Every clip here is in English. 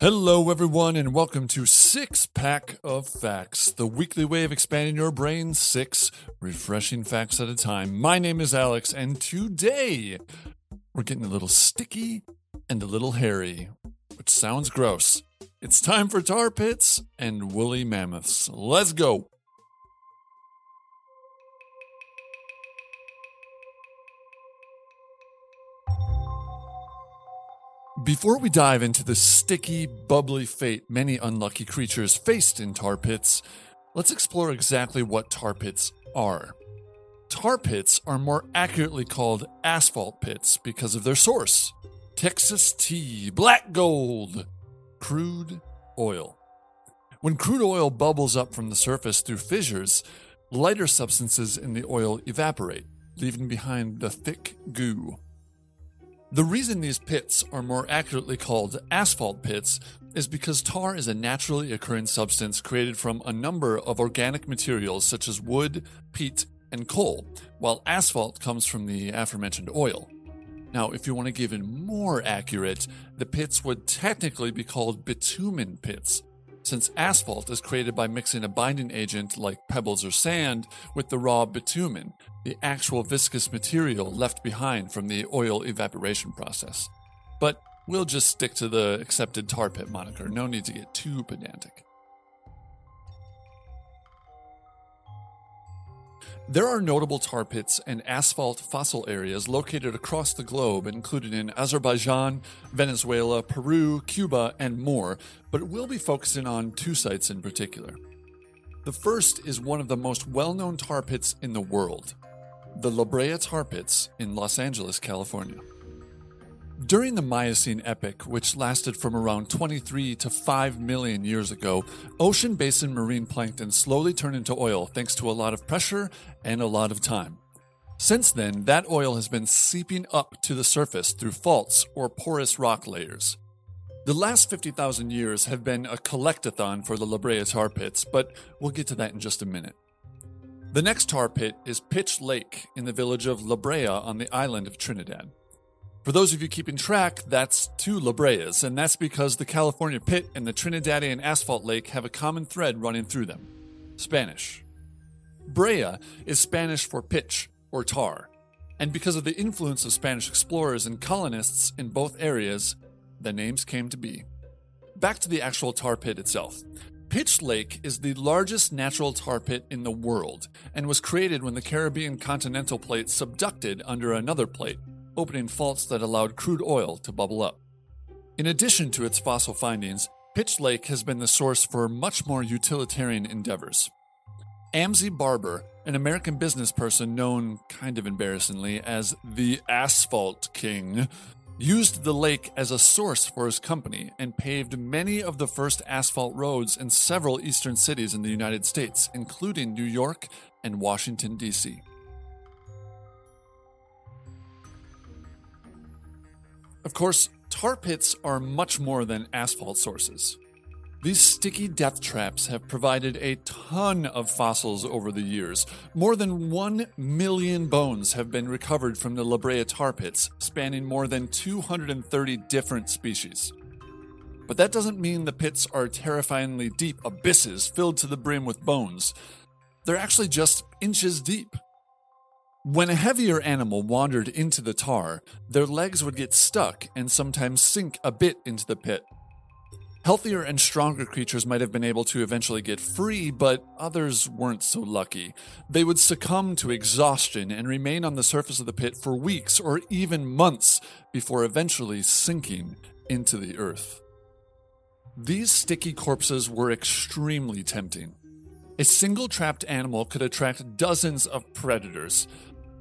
Hello, everyone, and welcome to Six Pack of Facts, the weekly way of expanding your brain six refreshing facts at a time. My name is Alex, and today we're getting a little sticky and a little hairy, which sounds gross. It's time for tar pits and woolly mammoths. Let's go. Before we dive into the sticky, bubbly fate many unlucky creatures faced in tar pits, let's explore exactly what tar pits are. Tar pits are more accurately called asphalt pits because of their source Texas tea, black gold, crude oil. When crude oil bubbles up from the surface through fissures, lighter substances in the oil evaporate, leaving behind the thick goo. The reason these pits are more accurately called asphalt pits is because tar is a naturally occurring substance created from a number of organic materials such as wood, peat, and coal, while asphalt comes from the aforementioned oil. Now, if you want to give it more accurate, the pits would technically be called bitumen pits, since asphalt is created by mixing a binding agent like pebbles or sand with the raw bitumen, the actual viscous material left behind from the oil evaporation process. But we'll just stick to the accepted tar pit moniker, no need to get too pedantic. There are notable tar pits and asphalt fossil areas located across the globe, included in Azerbaijan, Venezuela, Peru, Cuba, and more, but we'll be focusing on two sites in particular. The first is one of the most well known tar pits in the world the La Brea Tar Pits in Los Angeles, California. During the Miocene epoch, which lasted from around 23 to 5 million years ago, ocean basin marine plankton slowly turned into oil thanks to a lot of pressure and a lot of time. Since then, that oil has been seeping up to the surface through faults or porous rock layers. The last 50,000 years have been a collectathon for the La Brea tar pits, but we'll get to that in just a minute. The next tar pit is Pitch Lake in the village of La Brea on the island of Trinidad. For those of you keeping track, that's two La Breas, and that's because the California pit and the Trinidadian asphalt lake have a common thread running through them Spanish. Brea is Spanish for pitch or tar, and because of the influence of Spanish explorers and colonists in both areas, the names came to be. Back to the actual tar pit itself. Pitch Lake is the largest natural tar pit in the world and was created when the Caribbean continental plate subducted under another plate, opening faults that allowed crude oil to bubble up. In addition to its fossil findings, Pitch Lake has been the source for much more utilitarian endeavors. Amzi Barber, an American business person known, kind of embarrassingly, as the Asphalt King, used the lake as a source for his company and paved many of the first asphalt roads in several eastern cities in the United States, including New York and Washington, D.C. Of course, tar pits are much more than asphalt sources. These sticky death traps have provided a ton of fossils over the years. More than 1 million bones have been recovered from the La Brea tar pits, spanning more than 230 different species. But that doesn't mean the pits are terrifyingly deep abysses filled to the brim with bones. They're actually just inches deep. When a heavier animal wandered into the tar, their legs would get stuck and sometimes sink a bit into the pit. Healthier and stronger creatures might have been able to eventually get free, but others weren't so lucky. They would succumb to exhaustion and remain on the surface of the pit for weeks or even months before eventually sinking into the earth. These sticky corpses were extremely tempting. A single trapped animal could attract dozens of predators,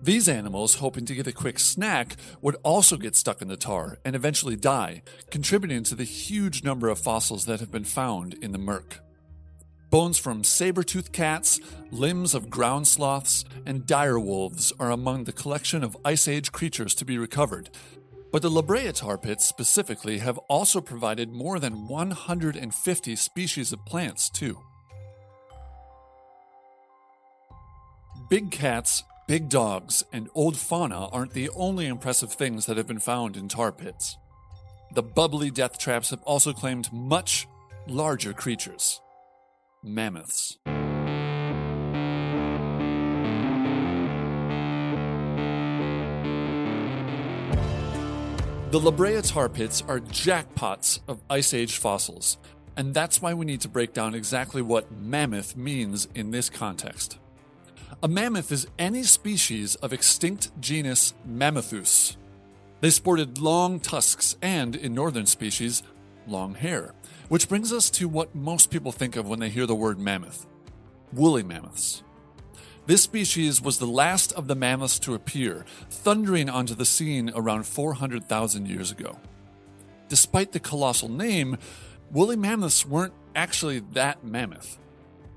these animals, hoping to get a quick snack, would also get stuck in the tar and eventually die, contributing to the huge number of fossils that have been found in the murk. Bones from saber-toothed cats, limbs of ground sloths, and dire wolves are among the collection of Ice Age creatures to be recovered. But the La Brea tar pits specifically have also provided more than 150 species of plants, too. Big cats, Big dogs and old fauna aren't the only impressive things that have been found in tar pits. the bubbly death traps have also claimed much larger creatures mammoths. The La Brea tar pits are jackpots of Ice Age fossils, and that's why we need to break down exactly what mammoth means in this context. A mammoth is any species of extinct genus Mammuthus. They sported long tusks and, in northern species, long hair, which brings us to what most people think of when they hear the word mammoth woolly mammoths. This species was the last of the mammoths to appear, thundering onto the scene around 400,000 years ago. Despite the colossal name, woolly mammoths weren't actually that mammoth.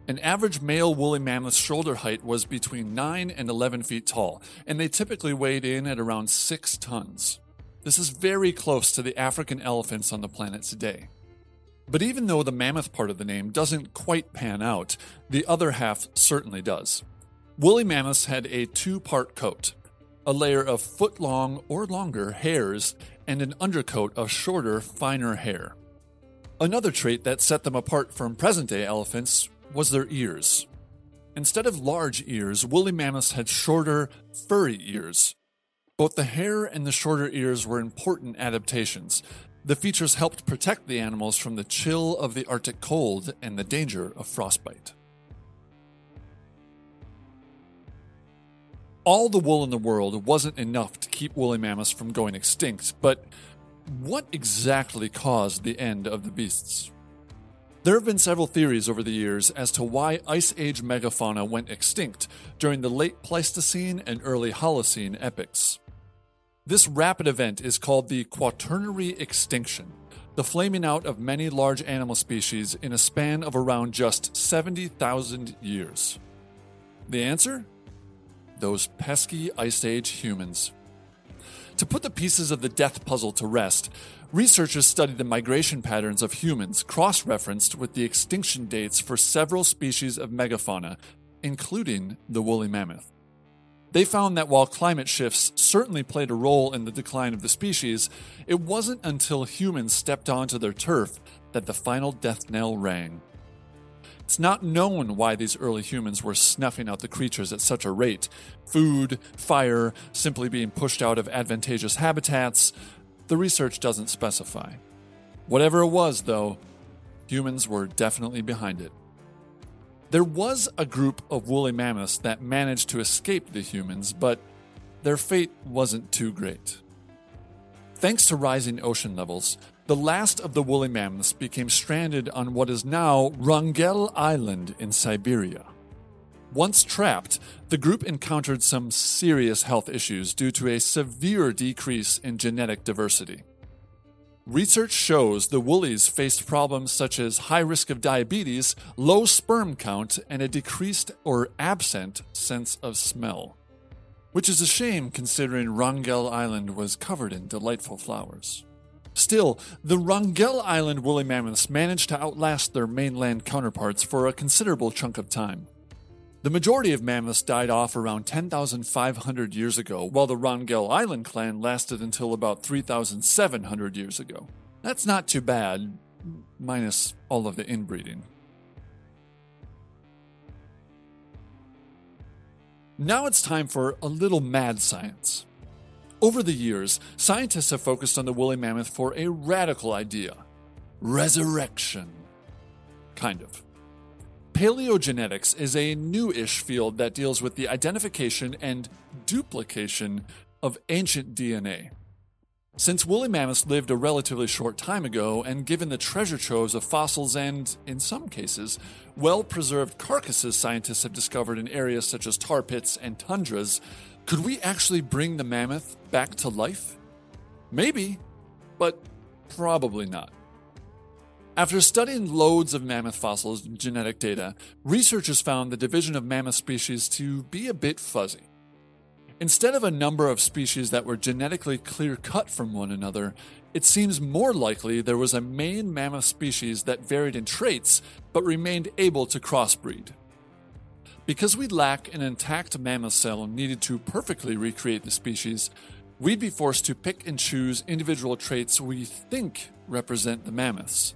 An average male woolly mammoth's shoulder height was between 9 and 11 feet tall, and they typically weighed in at around 6 tons. This is very close to the African elephants on the planet today. But even though the mammoth part of the name doesn't quite pan out, the other half certainly does. Woolly mammoths had a two part coat a layer of foot long or longer hairs and an undercoat of shorter, finer hair. Another trait that set them apart from present day elephants was their ears. Instead of large ears, woolly mammoths had shorter, furry ears. Both the hair and the shorter ears were important adaptations. The features helped protect the animals from the chill of the Arctic cold and the danger of frostbite. all the wool in the world wasn't enough to keep woolly mammoths from going extinct, but what exactly caused the end of the beasts? There have been several theories over the years as to why Ice Age megafauna went extinct during the late Pleistocene and early Holocene epochs. This rapid event is called the Quaternary extinction, the flaming out of many large animal species in a span of around just 70,000 years. The answer? those pesky Ice Age humans. To put the pieces of the death puzzle to rest, researchers studied the migration patterns of humans cross referenced with the extinction dates for several species of megafauna, including the woolly mammoth. They found that while climate shifts certainly played a role in the decline of the species, it wasn't until humans stepped onto their turf that the final death knell rang. It's not known why these early humans were snuffing out the creatures at such a rate. Food, fire, simply being pushed out of advantageous habitats. The research doesn't specify. Whatever it was, though, humans were definitely behind it. There was a group of woolly mammoths that managed to escape the humans, but their fate wasn't too great. Thanks to rising ocean levels, the last of the woolly mammoths became stranded on what is now Wrangel Island in Siberia. Once trapped, the group encountered some serious health issues due to a severe decrease in genetic diversity. Research shows the woolies faced problems such as high risk of diabetes, low sperm count, and a decreased or absent sense of smell. Which is a shame considering Wrangel Island was covered in delightful flowers. Still, the Wrangel Island woolly mammoths managed to outlast their mainland counterparts for a considerable chunk of time. The majority of mammoths died off around 10,500 years ago, while the Wrangel Island clan lasted until about 3,700 years ago. That's not too bad, minus all of the inbreeding. Now it's time for a little mad science. Over the years, scientists have focused on the woolly mammoth for a radical idea resurrection. Kind of. Paleogenetics is a new ish field that deals with the identification and duplication of ancient DNA. Since woolly mammoths lived a relatively short time ago, and given the treasure troves of fossils and, in some cases, well preserved carcasses scientists have discovered in areas such as tar pits and tundras, could we actually bring the mammoth back to life? Maybe, but probably not. After studying loads of mammoth fossils and genetic data, researchers found the division of mammoth species to be a bit fuzzy. Instead of a number of species that were genetically clear cut from one another, it seems more likely there was a main mammoth species that varied in traits but remained able to crossbreed. Because we lack an intact mammoth cell needed to perfectly recreate the species, we'd be forced to pick and choose individual traits we think represent the mammoths.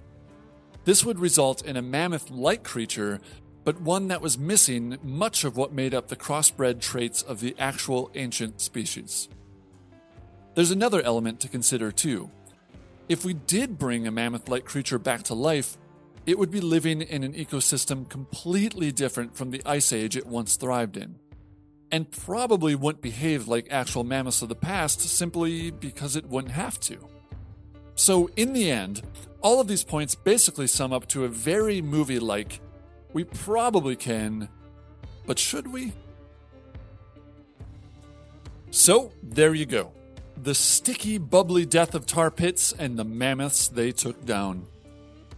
This would result in a mammoth like creature, but one that was missing much of what made up the crossbred traits of the actual ancient species. There's another element to consider too. If we did bring a mammoth like creature back to life, it would be living in an ecosystem completely different from the ice age it once thrived in. And probably wouldn't behave like actual mammoths of the past simply because it wouldn't have to. So, in the end, all of these points basically sum up to a very movie like we probably can, but should we? So, there you go. The sticky, bubbly death of tar pits and the mammoths they took down.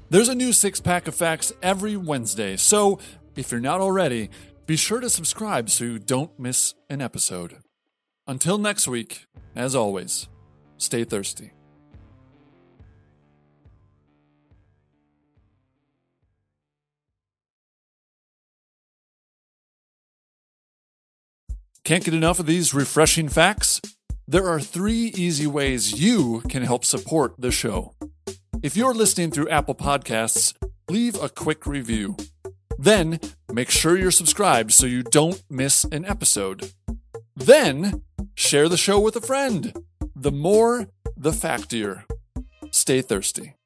There's a new six pack of facts every Wednesday, so if you're not already, be sure to subscribe so you don't miss an episode. Until next week, as always, stay thirsty. Can't get enough of these refreshing facts? There are three easy ways you can help support the show. If you're listening through Apple Podcasts, leave a quick review. Then make sure you're subscribed so you don't miss an episode. Then share the show with a friend. The more, the factier. Stay thirsty.